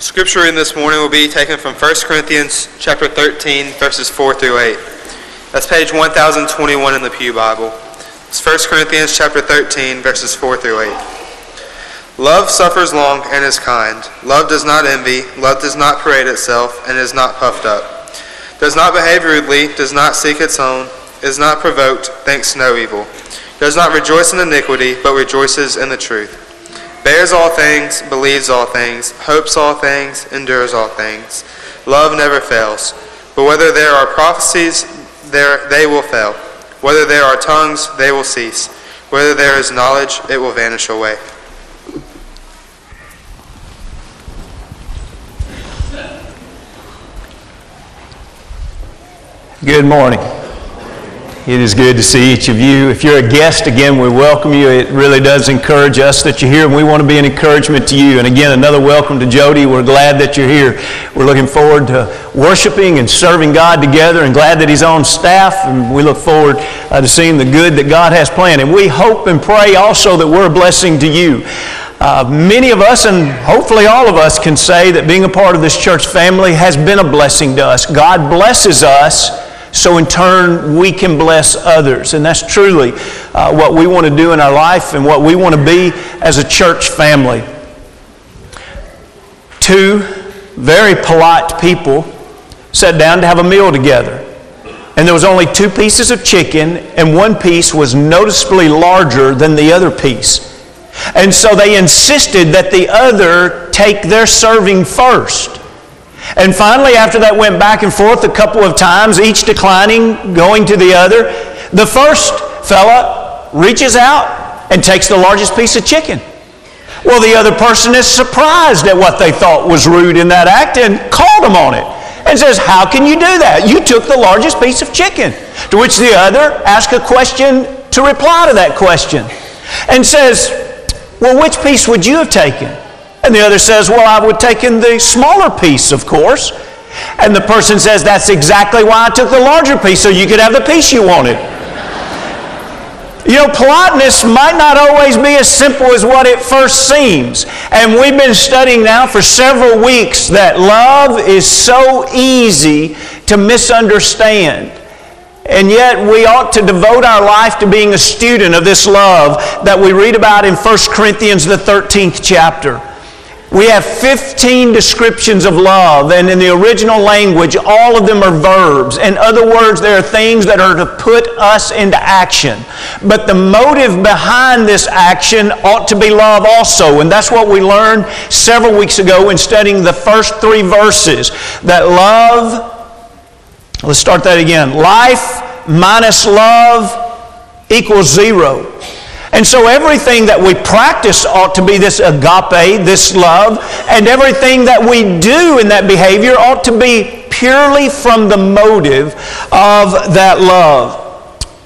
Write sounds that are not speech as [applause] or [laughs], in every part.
Scripture in this morning will be taken from 1 Corinthians chapter 13, verses 4 through 8. That's page 1021 in the Pew Bible. It's 1 Corinthians chapter 13, verses 4 through 8. Love suffers long and is kind. Love does not envy. Love does not parade itself and is not puffed up. Does not behave rudely. Does not seek its own. Is not provoked. Thinks no evil. Does not rejoice in iniquity, but rejoices in the truth bears all things, believes all things, hopes all things, endures all things. Love never fails. But whether there are prophecies, there they will fail. Whether there are tongues, they will cease. Whether there is knowledge, it will vanish away. Good morning. It is good to see each of you. If you're a guest, again, we welcome you. It really does encourage us that you're here, and we want to be an encouragement to you. And again, another welcome to Jody. We're glad that you're here. We're looking forward to worshiping and serving God together, and glad that He's on staff. And we look forward uh, to seeing the good that God has planned. And we hope and pray also that we're a blessing to you. Uh, many of us, and hopefully all of us, can say that being a part of this church family has been a blessing to us. God blesses us so in turn we can bless others. And that's truly uh, what we want to do in our life and what we want to be as a church family. Two very polite people sat down to have a meal together. And there was only two pieces of chicken, and one piece was noticeably larger than the other piece. And so they insisted that the other take their serving first. And finally, after that went back and forth a couple of times, each declining, going to the other, the first fella reaches out and takes the largest piece of chicken. Well, the other person is surprised at what they thought was rude in that act and called him on it and says, How can you do that? You took the largest piece of chicken. To which the other asks a question to reply to that question and says, Well, which piece would you have taken? And the other says, Well, I would take in the smaller piece, of course. And the person says, That's exactly why I took the larger piece, so you could have the piece you wanted. You know, politeness might not always be as simple as what it first seems. And we've been studying now for several weeks that love is so easy to misunderstand. And yet we ought to devote our life to being a student of this love that we read about in 1 Corinthians, the 13th chapter. We have 15 descriptions of love, and in the original language, all of them are verbs. In other words, there are things that are to put us into action. But the motive behind this action ought to be love also, and that's what we learned several weeks ago in studying the first three verses. That love, let's start that again. Life minus love equals zero. And so everything that we practice ought to be this agape, this love, and everything that we do in that behavior ought to be purely from the motive of that love.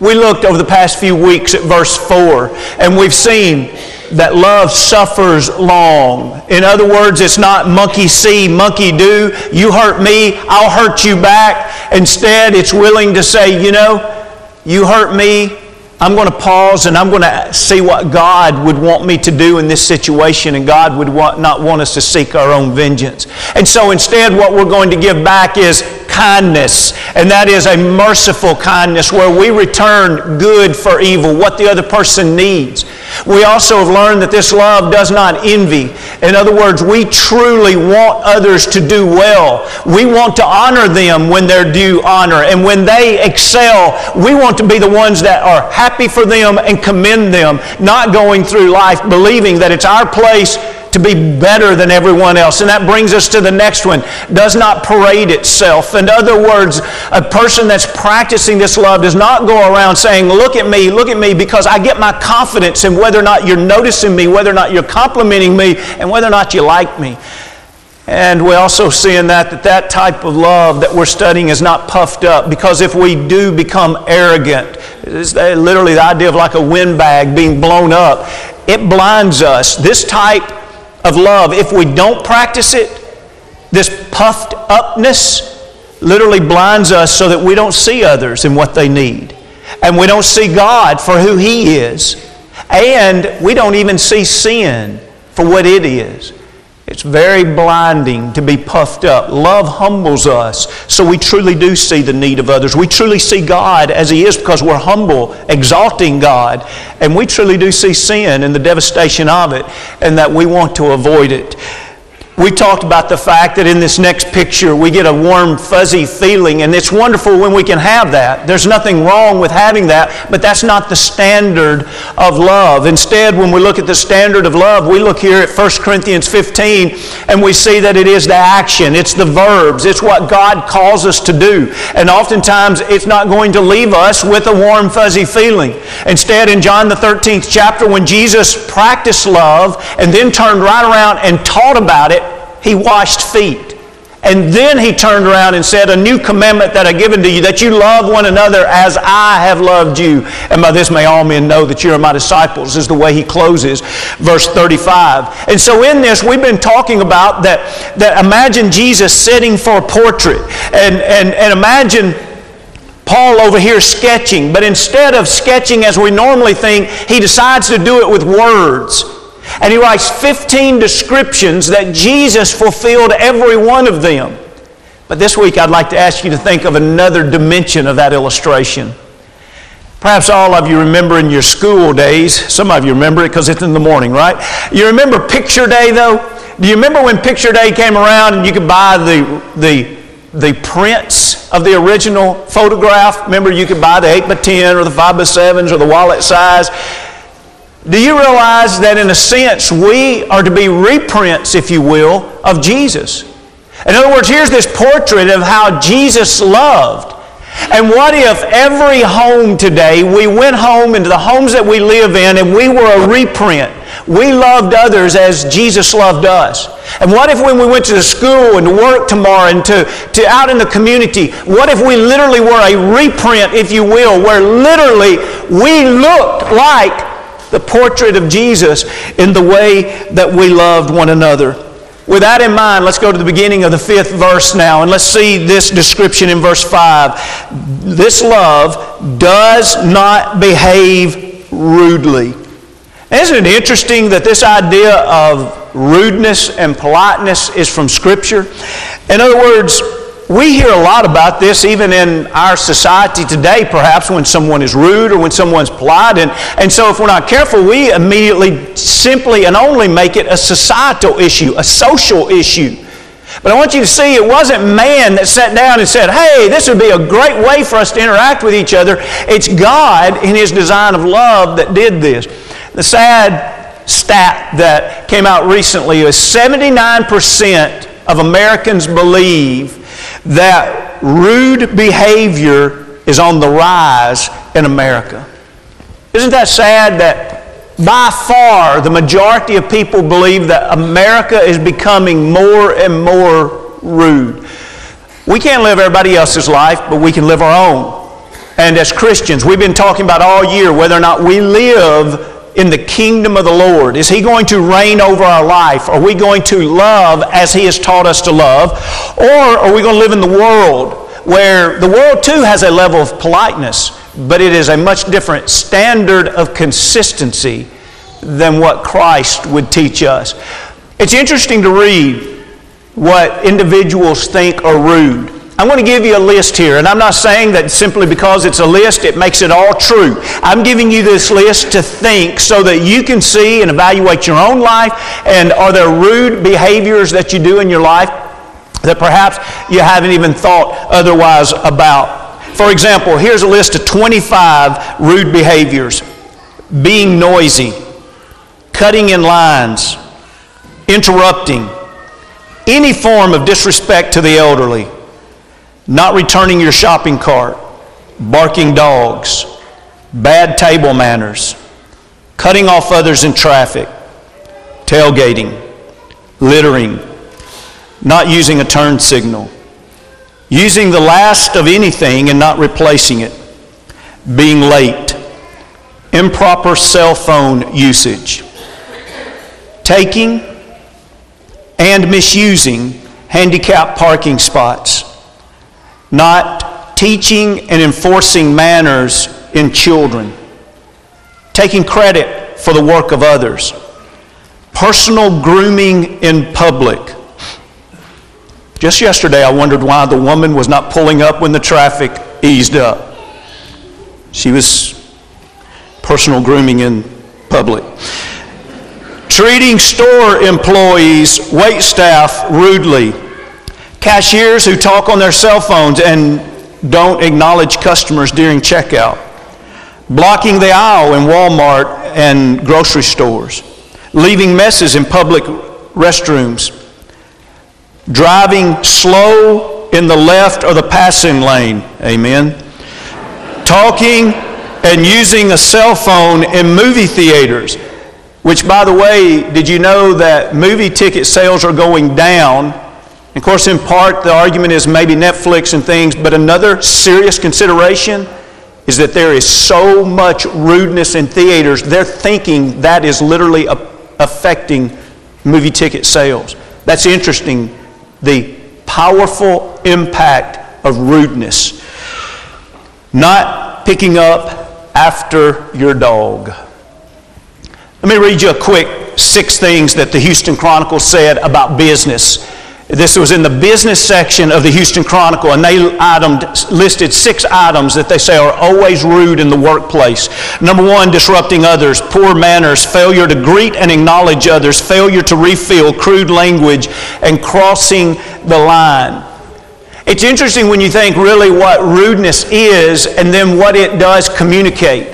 We looked over the past few weeks at verse 4, and we've seen that love suffers long. In other words, it's not monkey see, monkey do. You hurt me, I'll hurt you back. Instead, it's willing to say, you know, you hurt me, I'm going to pause and I'm going to see what God would want me to do in this situation, and God would want, not want us to seek our own vengeance. And so instead, what we're going to give back is kindness, and that is a merciful kindness where we return good for evil, what the other person needs. We also have learned that this love does not envy. In other words, we truly want others to do well. We want to honor them when they're due honor. And when they excel, we want to be the ones that are happy for them and commend them, not going through life believing that it's our place to be better than everyone else. And that brings us to the next one. Does not parade itself. In other words, a person that's practicing this love does not go around saying, look at me, look at me, because I get my confidence in whether or not you're noticing me, whether or not you're complimenting me, and whether or not you like me. And we also see in that that that type of love that we're studying is not puffed up because if we do become arrogant, it's literally the idea of like a windbag being blown up, it blinds us. This type of love, if we don't practice it, this puffed upness literally blinds us so that we don't see others and what they need. And we don't see God for who He is. And we don't even see sin for what it is. It's very blinding to be puffed up. Love humbles us, so we truly do see the need of others. We truly see God as He is because we're humble, exalting God. And we truly do see sin and the devastation of it, and that we want to avoid it. We talked about the fact that in this next picture we get a warm, fuzzy feeling, and it's wonderful when we can have that. There's nothing wrong with having that, but that's not the standard of love. Instead, when we look at the standard of love, we look here at 1 Corinthians 15 and we see that it is the action, it's the verbs, it's what God calls us to do. And oftentimes it's not going to leave us with a warm, fuzzy feeling. Instead, in John the 13th chapter, when Jesus practiced love and then turned right around and taught about it, he washed feet. And then he turned around and said, A new commandment that I've given to you, that you love one another as I have loved you. And by this may all men know that you are my disciples, is the way he closes verse 35. And so in this, we've been talking about that, that imagine Jesus sitting for a portrait. And, and, and imagine Paul over here sketching, but instead of sketching as we normally think, he decides to do it with words. And he writes 15 descriptions that Jesus fulfilled every one of them. But this week I'd like to ask you to think of another dimension of that illustration. Perhaps all of you remember in your school days, some of you remember it because it's in the morning, right? You remember Picture Day though? Do you remember when Picture Day came around and you could buy the, the, the prints of the original photograph? Remember you could buy the 8 by 10 or the 5 by 7s or the wallet size? Do you realize that in a sense we are to be reprints, if you will, of Jesus? In other words, here's this portrait of how Jesus loved. And what if every home today, we went home into the homes that we live in and we were a reprint? We loved others as Jesus loved us. And what if when we went to the school and to work tomorrow and to, to out in the community, what if we literally were a reprint, if you will, where literally we looked like the portrait of Jesus in the way that we loved one another. With that in mind, let's go to the beginning of the fifth verse now and let's see this description in verse 5. This love does not behave rudely. Isn't it interesting that this idea of rudeness and politeness is from Scripture? In other words, we hear a lot about this even in our society today, perhaps when someone is rude or when someone's polite. And, and so, if we're not careful, we immediately simply and only make it a societal issue, a social issue. But I want you to see it wasn't man that sat down and said, hey, this would be a great way for us to interact with each other. It's God in His design of love that did this. The sad stat that came out recently is 79% of Americans believe that rude behavior is on the rise in America. Isn't that sad that by far the majority of people believe that America is becoming more and more rude? We can't live everybody else's life, but we can live our own. And as Christians, we've been talking about all year whether or not we live in the kingdom of the Lord? Is He going to reign over our life? Are we going to love as He has taught us to love? Or are we going to live in the world where the world too has a level of politeness, but it is a much different standard of consistency than what Christ would teach us? It's interesting to read what individuals think are rude. I'm going to give you a list here, and I'm not saying that simply because it's a list it makes it all true. I'm giving you this list to think so that you can see and evaluate your own life and are there rude behaviors that you do in your life that perhaps you haven't even thought otherwise about. For example, here's a list of 25 rude behaviors being noisy, cutting in lines, interrupting, any form of disrespect to the elderly not returning your shopping cart, barking dogs, bad table manners, cutting off others in traffic, tailgating, littering, not using a turn signal, using the last of anything and not replacing it, being late, improper cell phone usage, taking and misusing handicapped parking spots not teaching and enforcing manners in children, taking credit for the work of others, Personal grooming in public. Just yesterday, I wondered why the woman was not pulling up when the traffic eased up. She was personal grooming in public. Treating store employees, wait staff rudely. Cashiers who talk on their cell phones and don't acknowledge customers during checkout. Blocking the aisle in Walmart and grocery stores. Leaving messes in public restrooms driving slow in the left or the passing lane. Amen. Talking and using a cell phone in movie theaters, which, by the way, did you know that movie ticket sales are going down? Of course, in part, the argument is maybe Netflix and things, but another serious consideration is that there is so much rudeness in theaters, they're thinking that is literally affecting movie ticket sales. That's interesting the powerful impact of rudeness. Not picking up after your dog. Let me read you a quick six things that the Houston Chronicle said about business. This was in the business section of the Houston Chronicle, and they listed six items that they say are always rude in the workplace. Number one, disrupting others, poor manners, failure to greet and acknowledge others, failure to refill, crude language, and crossing the line. It's interesting when you think really what rudeness is and then what it does communicate.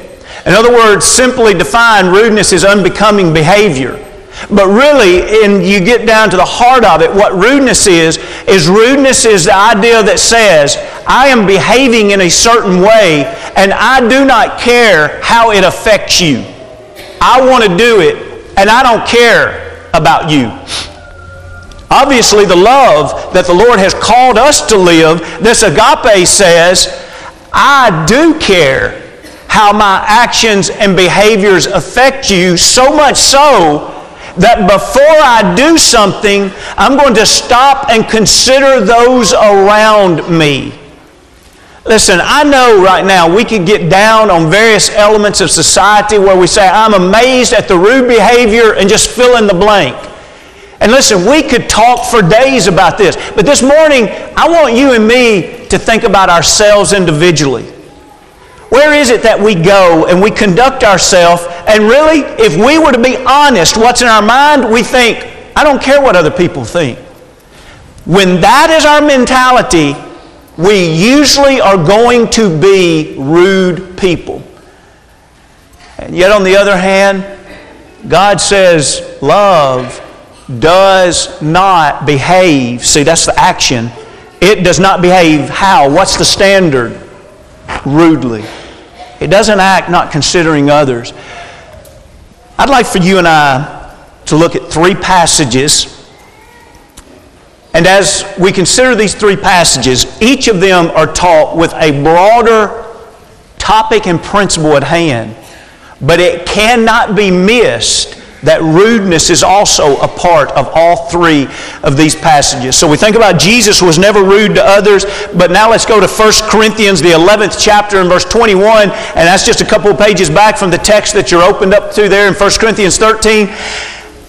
In other words, simply defined, rudeness is unbecoming behavior. But really, and you get down to the heart of it, what rudeness is, is rudeness is the idea that says, I am behaving in a certain way and I do not care how it affects you. I want to do it and I don't care about you. Obviously, the love that the Lord has called us to live, this agape says, I do care how my actions and behaviors affect you, so much so that before I do something, I'm going to stop and consider those around me. Listen, I know right now we could get down on various elements of society where we say, I'm amazed at the rude behavior and just fill in the blank. And listen, we could talk for days about this, but this morning I want you and me to think about ourselves individually. Where is it that we go and we conduct ourselves? And really, if we were to be honest, what's in our mind? We think, I don't care what other people think. When that is our mentality, we usually are going to be rude people. And yet, on the other hand, God says love does not behave. See, that's the action. It does not behave how? What's the standard? Rudely. It doesn't act not considering others. I'd like for you and I to look at three passages. And as we consider these three passages, each of them are taught with a broader topic and principle at hand. But it cannot be missed that rudeness is also a part of all three of these passages. So we think about Jesus was never rude to others, but now let's go to 1 Corinthians, the 11th chapter, and verse 21, and that's just a couple of pages back from the text that you're opened up to there in 1 Corinthians 13.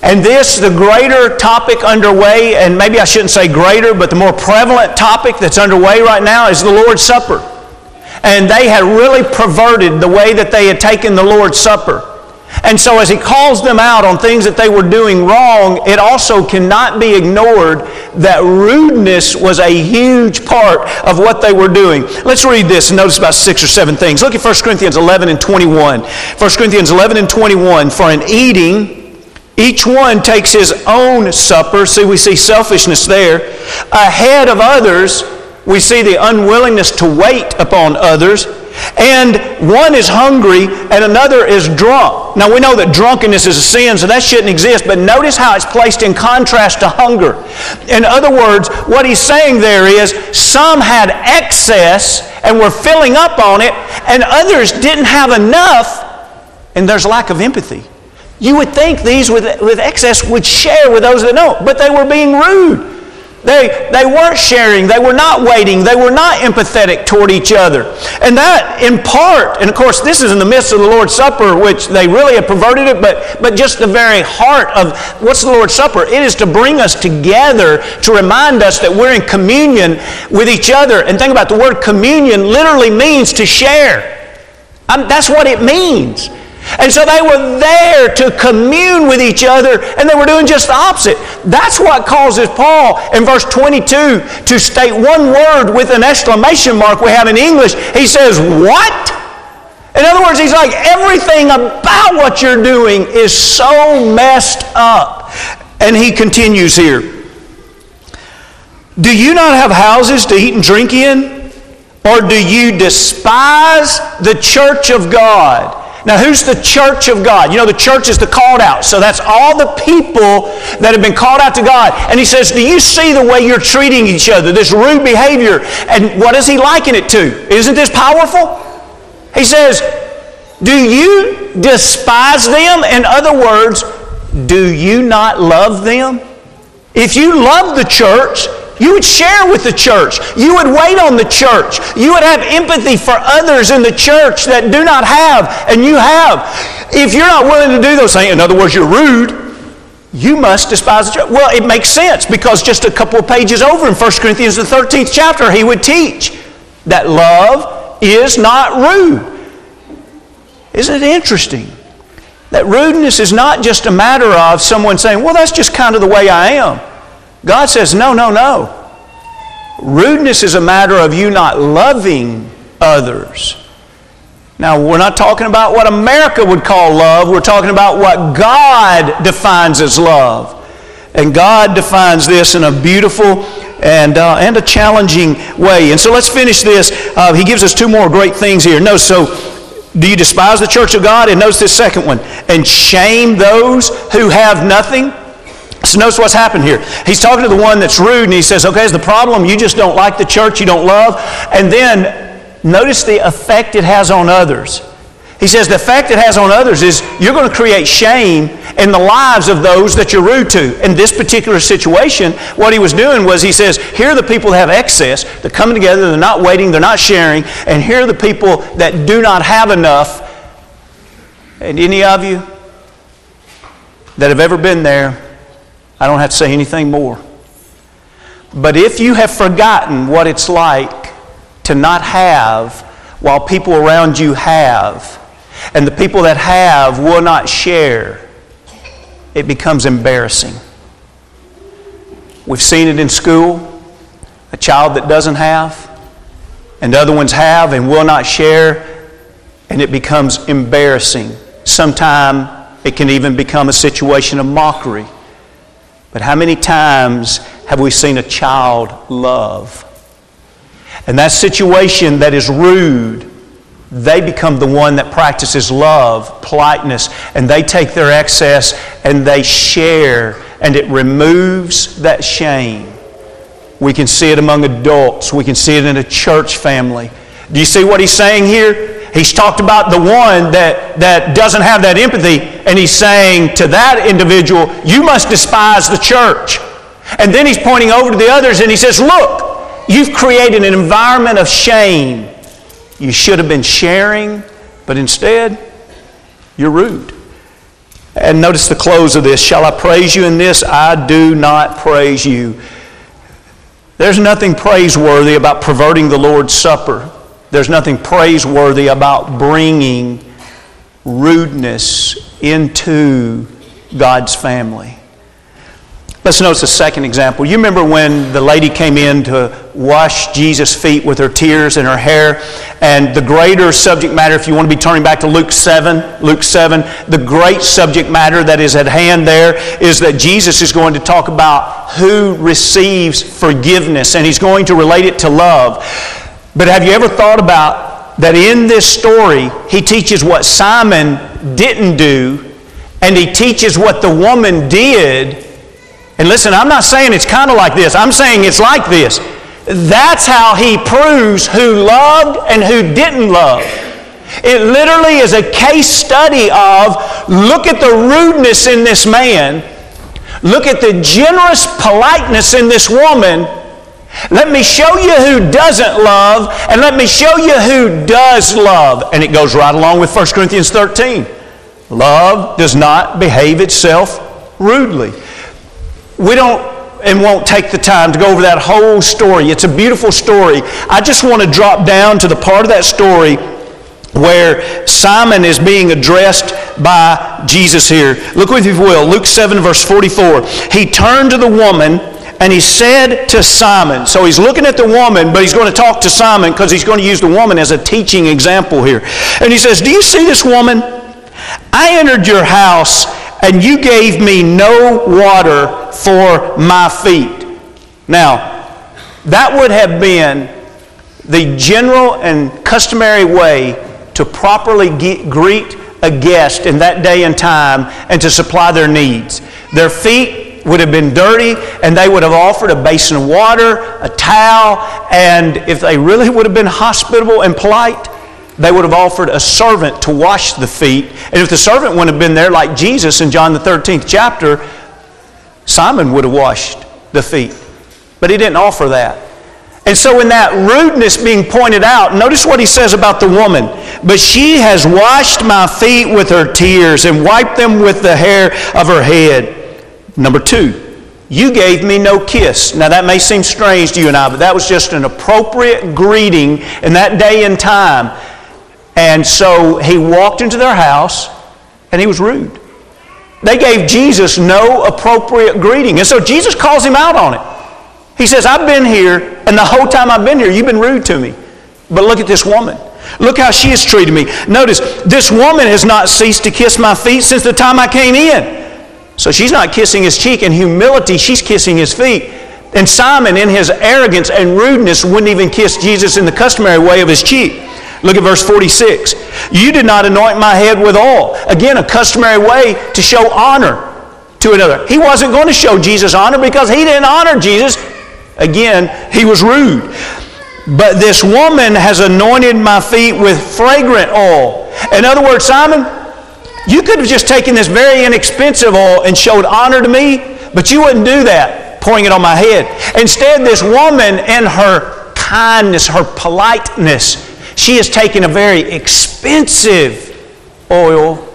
And this, the greater topic underway, and maybe I shouldn't say greater, but the more prevalent topic that's underway right now is the Lord's Supper. And they had really perverted the way that they had taken the Lord's Supper. And so, as he calls them out on things that they were doing wrong, it also cannot be ignored that rudeness was a huge part of what they were doing. Let's read this and notice about six or seven things. Look at 1 Corinthians 11 and 21. 1 Corinthians 11 and 21. For in eating, each one takes his own supper. See, we see selfishness there. Ahead of others, we see the unwillingness to wait upon others and one is hungry and another is drunk. Now we know that drunkenness is a sin, so that shouldn't exist, but notice how it's placed in contrast to hunger. In other words, what he's saying there is some had excess and were filling up on it, and others didn't have enough, and there's lack of empathy. You would think these with, with excess would share with those that don't, but they were being rude. They, they weren't sharing. They were not waiting. They were not empathetic toward each other. And that, in part, and of course, this is in the midst of the Lord's Supper, which they really have perverted it, but, but just the very heart of what's the Lord's Supper? It is to bring us together to remind us that we're in communion with each other. And think about the word communion literally means to share. Um, that's what it means. And so they were there to commune with each other, and they were doing just the opposite. That's what causes Paul in verse 22 to state one word with an exclamation mark we have in English. He says, What? In other words, he's like, everything about what you're doing is so messed up. And he continues here Do you not have houses to eat and drink in? Or do you despise the church of God? Now, who's the church of God? You know, the church is the called out. So that's all the people that have been called out to God. And he says, Do you see the way you're treating each other, this rude behavior? And what does he liken it to? Isn't this powerful? He says, Do you despise them? In other words, do you not love them? If you love the church, you would share with the church. You would wait on the church. You would have empathy for others in the church that do not have, and you have. If you're not willing to do those things, in other words, you're rude, you must despise the church. Well, it makes sense because just a couple of pages over in 1 Corinthians, the 13th chapter, he would teach that love is not rude. Isn't it interesting? That rudeness is not just a matter of someone saying, well, that's just kind of the way I am. God says, no, no, no. Rudeness is a matter of you not loving others. Now, we're not talking about what America would call love. We're talking about what God defines as love. And God defines this in a beautiful and, uh, and a challenging way. And so let's finish this. Uh, he gives us two more great things here. No, so do you despise the church of God? And notice this second one. And shame those who have nothing? So notice what's happened here. He's talking to the one that's rude, and he says, Okay, is the problem you just don't like the church, you don't love? And then notice the effect it has on others. He says the effect it has on others is you're going to create shame in the lives of those that you're rude to. In this particular situation, what he was doing was he says, here are the people that have excess, they're coming together, they're not waiting, they're not sharing, and here are the people that do not have enough. And any of you that have ever been there, I don't have to say anything more. But if you have forgotten what it's like to not have while people around you have, and the people that have will not share, it becomes embarrassing. We've seen it in school a child that doesn't have, and other ones have and will not share, and it becomes embarrassing. Sometimes it can even become a situation of mockery. But how many times have we seen a child love? And that situation that is rude, they become the one that practices love, politeness, and they take their excess and they share, and it removes that shame. We can see it among adults, we can see it in a church family. Do you see what he's saying here? He's talked about the one that, that doesn't have that empathy, and he's saying to that individual, You must despise the church. And then he's pointing over to the others and he says, Look, you've created an environment of shame. You should have been sharing, but instead, you're rude. And notice the close of this Shall I praise you in this? I do not praise you. There's nothing praiseworthy about perverting the Lord's Supper. There's nothing praiseworthy about bringing rudeness into God's family. Let's notice a second example. You remember when the lady came in to wash Jesus' feet with her tears and her hair? And the greater subject matter, if you want to be turning back to Luke 7, Luke 7, the great subject matter that is at hand there is that Jesus is going to talk about who receives forgiveness, and he's going to relate it to love. But have you ever thought about that in this story, he teaches what Simon didn't do, and he teaches what the woman did? And listen, I'm not saying it's kind of like this, I'm saying it's like this. That's how he proves who loved and who didn't love. It literally is a case study of look at the rudeness in this man Look at the generous politeness in this woman. Let me show you who doesn't love, and let me show you who does love. And it goes right along with 1 Corinthians 13. Love does not behave itself rudely. We don't and won't take the time to go over that whole story. It's a beautiful story. I just want to drop down to the part of that story where Simon is being addressed by Jesus here. Look with me if you will. Luke 7, verse 44. He turned to the woman and he said to Simon, so he's looking at the woman, but he's going to talk to Simon because he's going to use the woman as a teaching example here. And he says, Do you see this woman? I entered your house and you gave me no water for my feet. Now, that would have been the general and customary way to properly get, greet a guest in that day and time and to supply their needs. Their feet would have been dirty and they would have offered a basin of water, a towel, and if they really would have been hospitable and polite, they would have offered a servant to wash the feet. And if the servant wouldn't have been there, like Jesus in John the 13th chapter, Simon would have washed the feet. But he didn't offer that. And so, in that rudeness being pointed out, notice what he says about the woman. But she has washed my feet with her tears and wiped them with the hair of her head. Number two, you gave me no kiss. Now, that may seem strange to you and I, but that was just an appropriate greeting in that day and time. And so he walked into their house and he was rude. They gave Jesus no appropriate greeting. And so Jesus calls him out on it. He says, I've been here, and the whole time I've been here, you've been rude to me. But look at this woman. Look how she has treated me. Notice, this woman has not ceased to kiss my feet since the time I came in. So she's not kissing his cheek. In humility, she's kissing his feet. And Simon, in his arrogance and rudeness, wouldn't even kiss Jesus in the customary way of his cheek. Look at verse 46. You did not anoint my head with oil. Again, a customary way to show honor to another. He wasn't going to show Jesus honor because he didn't honor Jesus. Again, he was rude. But this woman has anointed my feet with fragrant oil. In other words, Simon, you could have just taken this very inexpensive oil and showed honor to me, but you wouldn't do that, pouring it on my head. Instead, this woman, in her kindness, her politeness, she has taken a very expensive oil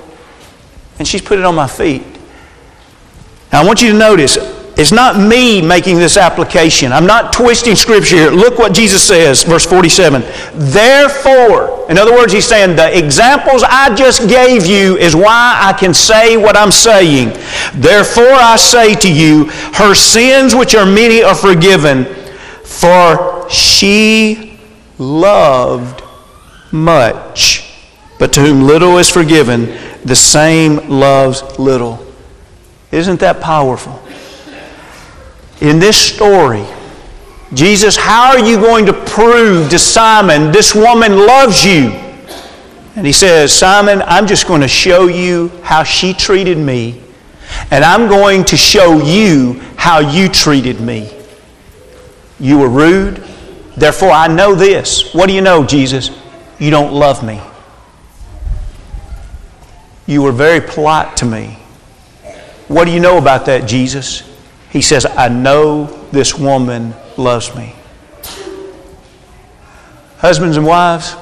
and she's put it on my feet. Now, I want you to notice it's not me making this application. I'm not twisting scripture here. Look what Jesus says, verse 47. Therefore, in other words, he's saying the examples I just gave you is why I can say what I'm saying. Therefore, I say to you, her sins, which are many, are forgiven, for she loved much. But to whom little is forgiven, the same loves little. Isn't that powerful? In this story, Jesus, how are you going to prove to Simon this woman loves you? And he says, Simon, I'm just going to show you how she treated me, and I'm going to show you how you treated me. You were rude, therefore I know this. What do you know, Jesus? You don't love me. You were very polite to me. What do you know about that, Jesus? He says, I know this woman loves me. Husbands and wives,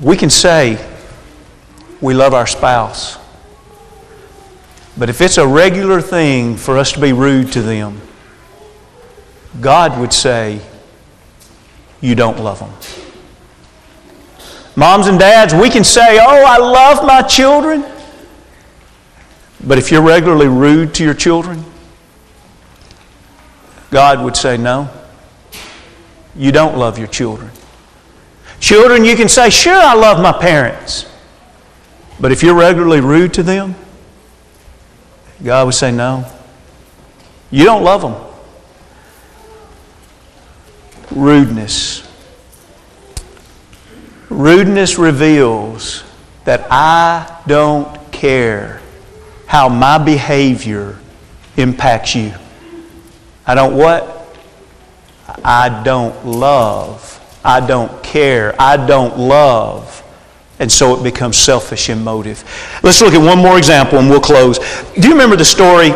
we can say we love our spouse. But if it's a regular thing for us to be rude to them, God would say, You don't love them. Moms and dads, we can say, Oh, I love my children. But if you're regularly rude to your children, God would say, No, you don't love your children. Children, you can say, Sure, I love my parents. But if you're regularly rude to them, God would say, No, you don't love them. Rudeness Rudeness reveals that I don't care how my behavior impacts you. I don't what? I don't love. I don't care. I don't love. and so it becomes selfish in motive. Let's look at one more example and we'll close. Do you remember the story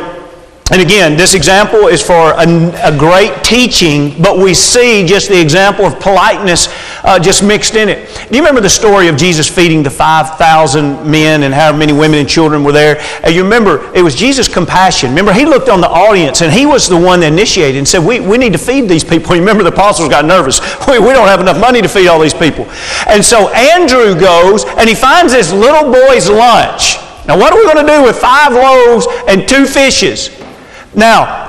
and again, this example is for a, a, great teaching, but we see just the example of politeness uh, just mixed in it. Do you remember the story of Jesus feeding the 5,000 men and how many women and children were there? And you remember, it was Jesus' compassion. Remember, he looked on the audience and he was the one that initiated and said, We, we need to feed these people. [laughs] Remember, the apostles got nervous. [laughs] We, we don't have enough money to feed all these people. And so Andrew goes and he finds this little boy's lunch. Now, what are we going to do with five loaves and two fishes? Now,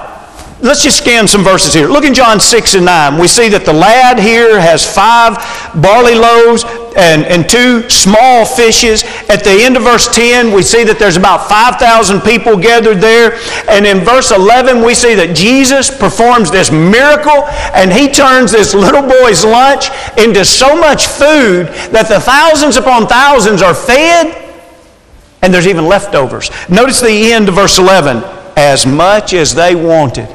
let's just scan some verses here. Look in John 6 and 9. We see that the lad here has five barley loaves and, and two small fishes. At the end of verse 10, we see that there's about 5,000 people gathered there. And in verse 11, we see that Jesus performs this miracle and he turns this little boy's lunch into so much food that the thousands upon thousands are fed and there's even leftovers. Notice the end of verse 11 as much as they wanted.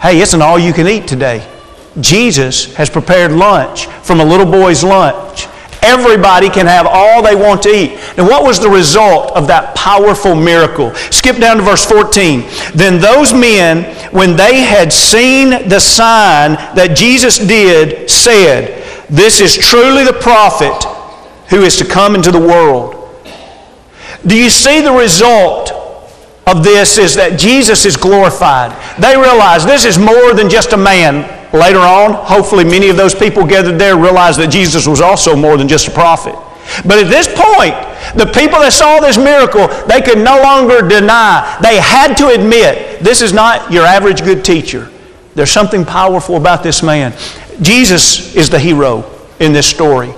Hey, it's an all you can eat today. Jesus has prepared lunch from a little boy's lunch. Everybody can have all they want to eat. And what was the result of that powerful miracle? Skip down to verse 14. Then those men, when they had seen the sign that Jesus did, said, This is truly the prophet who is to come into the world. Do you see the result of this is that Jesus is glorified. They realize this is more than just a man. Later on, hopefully, many of those people gathered there realized that Jesus was also more than just a prophet. But at this point, the people that saw this miracle, they could no longer deny. They had to admit this is not your average good teacher. There's something powerful about this man. Jesus is the hero in this story.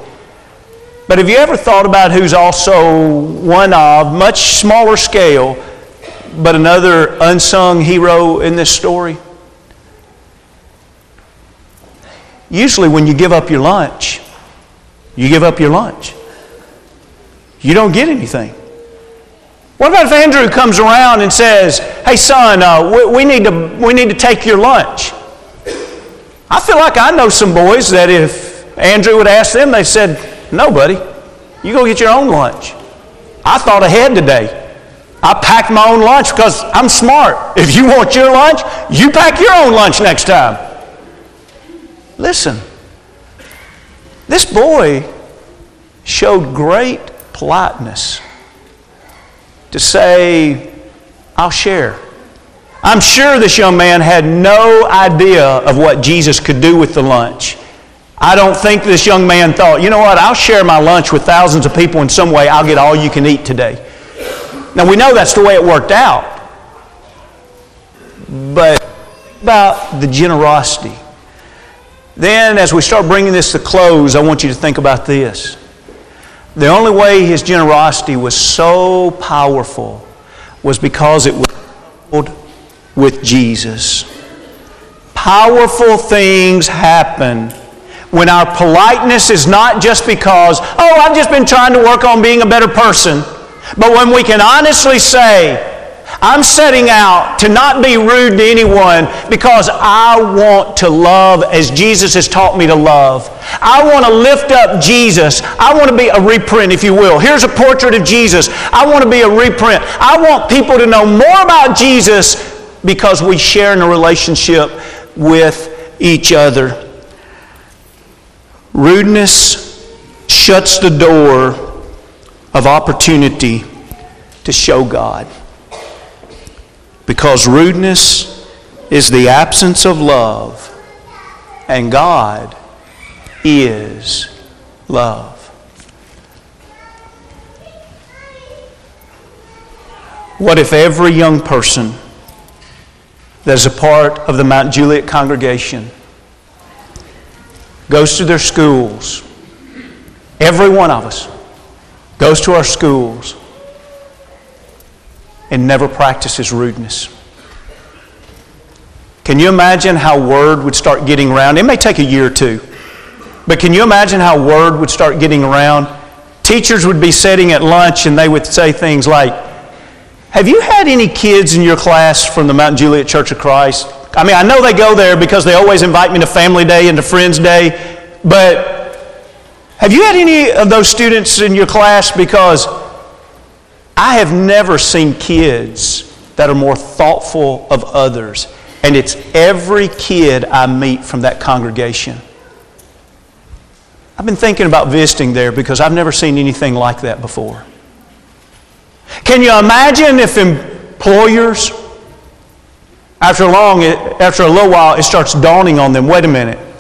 But have you ever thought about who's also one of, much smaller scale, but another unsung hero in this story? Usually, when you give up your lunch, you give up your lunch. You don't get anything. What about if Andrew comes around and says, Hey, son, uh, we, we, need to, we need to take your lunch? I feel like I know some boys that if Andrew would ask them, they said, No, buddy, you go get your own lunch. I thought ahead today. I packed my own lunch because I'm smart. If you want your lunch, you pack your own lunch next time. Listen, this boy showed great politeness to say, I'll share. I'm sure this young man had no idea of what Jesus could do with the lunch. I don't think this young man thought, you know what, I'll share my lunch with thousands of people in some way. I'll get all you can eat today. Now we know that's the way it worked out. But about the generosity. Then, as we start bringing this to close, I want you to think about this. The only way his generosity was so powerful was because it was with Jesus. Powerful things happen when our politeness is not just because, oh, I've just been trying to work on being a better person. But when we can honestly say, I'm setting out to not be rude to anyone because I want to love as Jesus has taught me to love. I want to lift up Jesus. I want to be a reprint, if you will. Here's a portrait of Jesus. I want to be a reprint. I want people to know more about Jesus because we share in a relationship with each other. Rudeness shuts the door of opportunity to show God. Because rudeness is the absence of love, and God is love. What if every young person that is a part of the Mount Juliet congregation goes to their schools, every one of us, goes to our schools and never practices rudeness. Can you imagine how word would start getting around? It may take a year or two, but can you imagine how word would start getting around? Teachers would be sitting at lunch and they would say things like, Have you had any kids in your class from the Mount Juliet Church of Christ? I mean, I know they go there because they always invite me to family day and to friends day, but Have you had any of those students in your class? Because I have never seen kids that are more thoughtful of others. And it's every kid I meet from that congregation. I've been thinking about visiting there because I've never seen anything like that before. Can you imagine if employers, after long, after a little while, it starts dawning on them, wait a minute.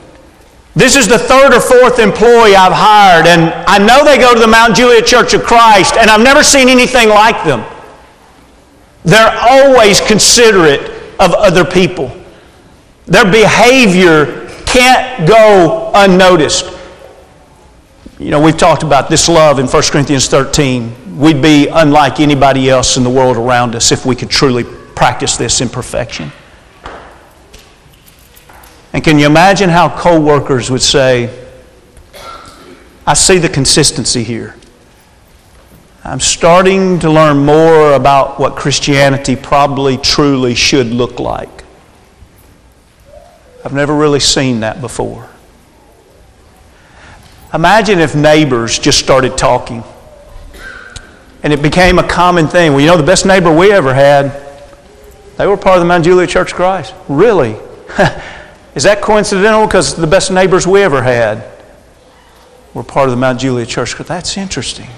This is the third or fourth employee I've hired, and I know they go to the Mount Juliet Church of Christ, and I've never seen anything like them. They're always considerate of other people. Their behavior can't go unnoticed. You know, we've talked about this love in 1 Corinthians 13. We'd be unlike anybody else in the world around us if we could truly practice this in perfection. And can you imagine how co workers would say, I see the consistency here. I'm starting to learn more about what Christianity probably truly should look like. I've never really seen that before. Imagine if neighbors just started talking and it became a common thing. Well, you know, the best neighbor we ever had, they were part of the Mount Juliet Church of Christ. Really? [laughs] Is that coincidental? Because the best neighbors we ever had were part of the Mount Juliet Church. That's interesting.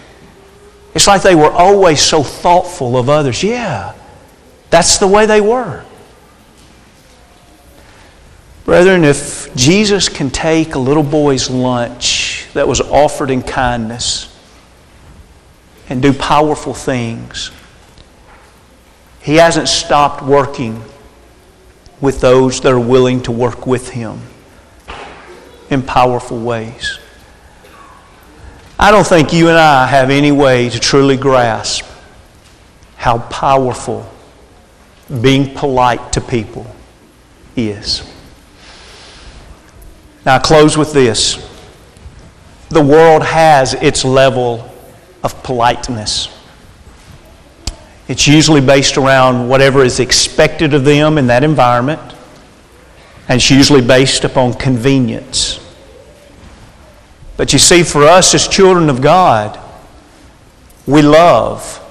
It's like they were always so thoughtful of others. Yeah, that's the way they were. Brethren, if Jesus can take a little boy's lunch that was offered in kindness and do powerful things, he hasn't stopped working with those that are willing to work with him in powerful ways. I don't think you and I have any way to truly grasp how powerful being polite to people is. Now, I close with this. The world has its level of politeness. It's usually based around whatever is expected of them in that environment, and it's usually based upon convenience. But you see, for us as children of God, we love.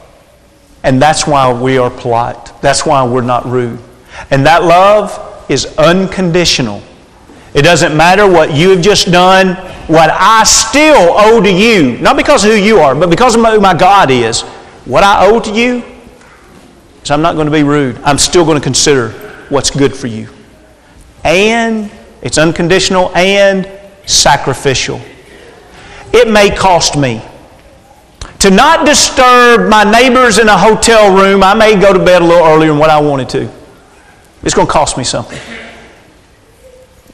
And that's why we are polite. That's why we're not rude. And that love is unconditional. It doesn't matter what you have just done, what I still owe to you, not because of who you are, but because of who my God is. What I owe to you is I'm not going to be rude. I'm still going to consider what's good for you. And it's unconditional and sacrificial it may cost me. To not disturb my neighbors in a hotel room, I may go to bed a little earlier than what I wanted to. It's going to cost me something.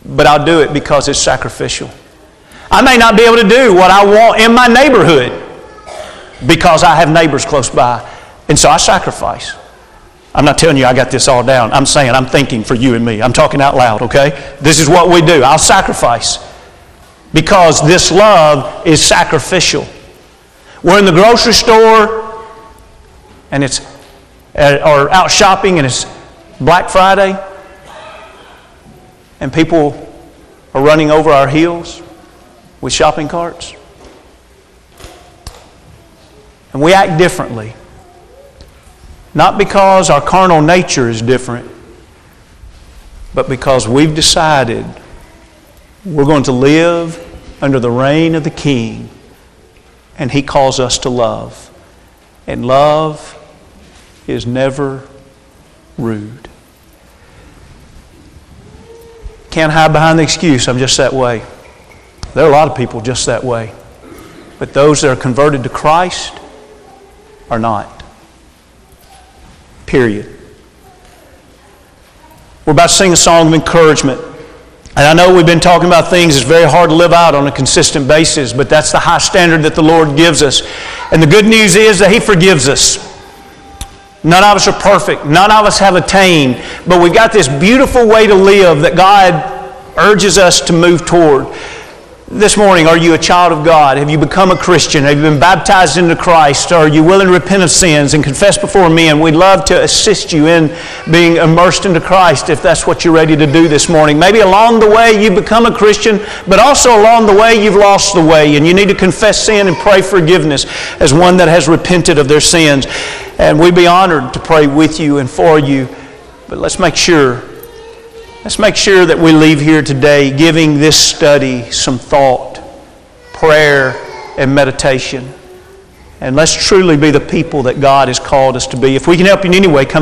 But I'll do it because it's sacrificial. I may not be able to do what I want in my neighborhood because I have neighbors close by. And so I sacrifice. I'm not telling you I got this all down. I'm saying I'm thinking for you and me. I'm talking out loud, okay? This is what we do. I'll sacrifice because this love is sacrificial. We're in the grocery store and it's uh, or out shopping and it's Black Friday and people are running over our heels with shopping carts. And we act differently. Not because our carnal nature is different, but because we've decided we're going to live under the reign of the King, and He calls us to love. And love is never rude. Can't hide behind the excuse, I'm just that way. There are a lot of people just that way. But those that are converted to Christ are not. Period. We're about to sing a song of encouragement. And I know we've been talking about things that's very hard to live out on a consistent basis, but that's the high standard that the Lord gives us. And the good news is that He forgives us. None of us are perfect. None of us have attained. But we've got this beautiful way to live that God urges us to move toward. This morning, are you a child of God? Have you become a Christian? Have you been baptized into Christ? Are you willing to repent of sins and confess before men? We'd love to assist you in being immersed into Christ if that's what you're ready to do this morning. Maybe along the way you've become a Christian, but also along the way you've lost the way and you need to confess sin and pray forgiveness as one that has repented of their sins. And we'd be honored to pray with you and for you. But let's make sure Let's make sure that we leave here today giving this study some thought, prayer, and meditation. And let's truly be the people that God has called us to be. If we can help you in any way, come.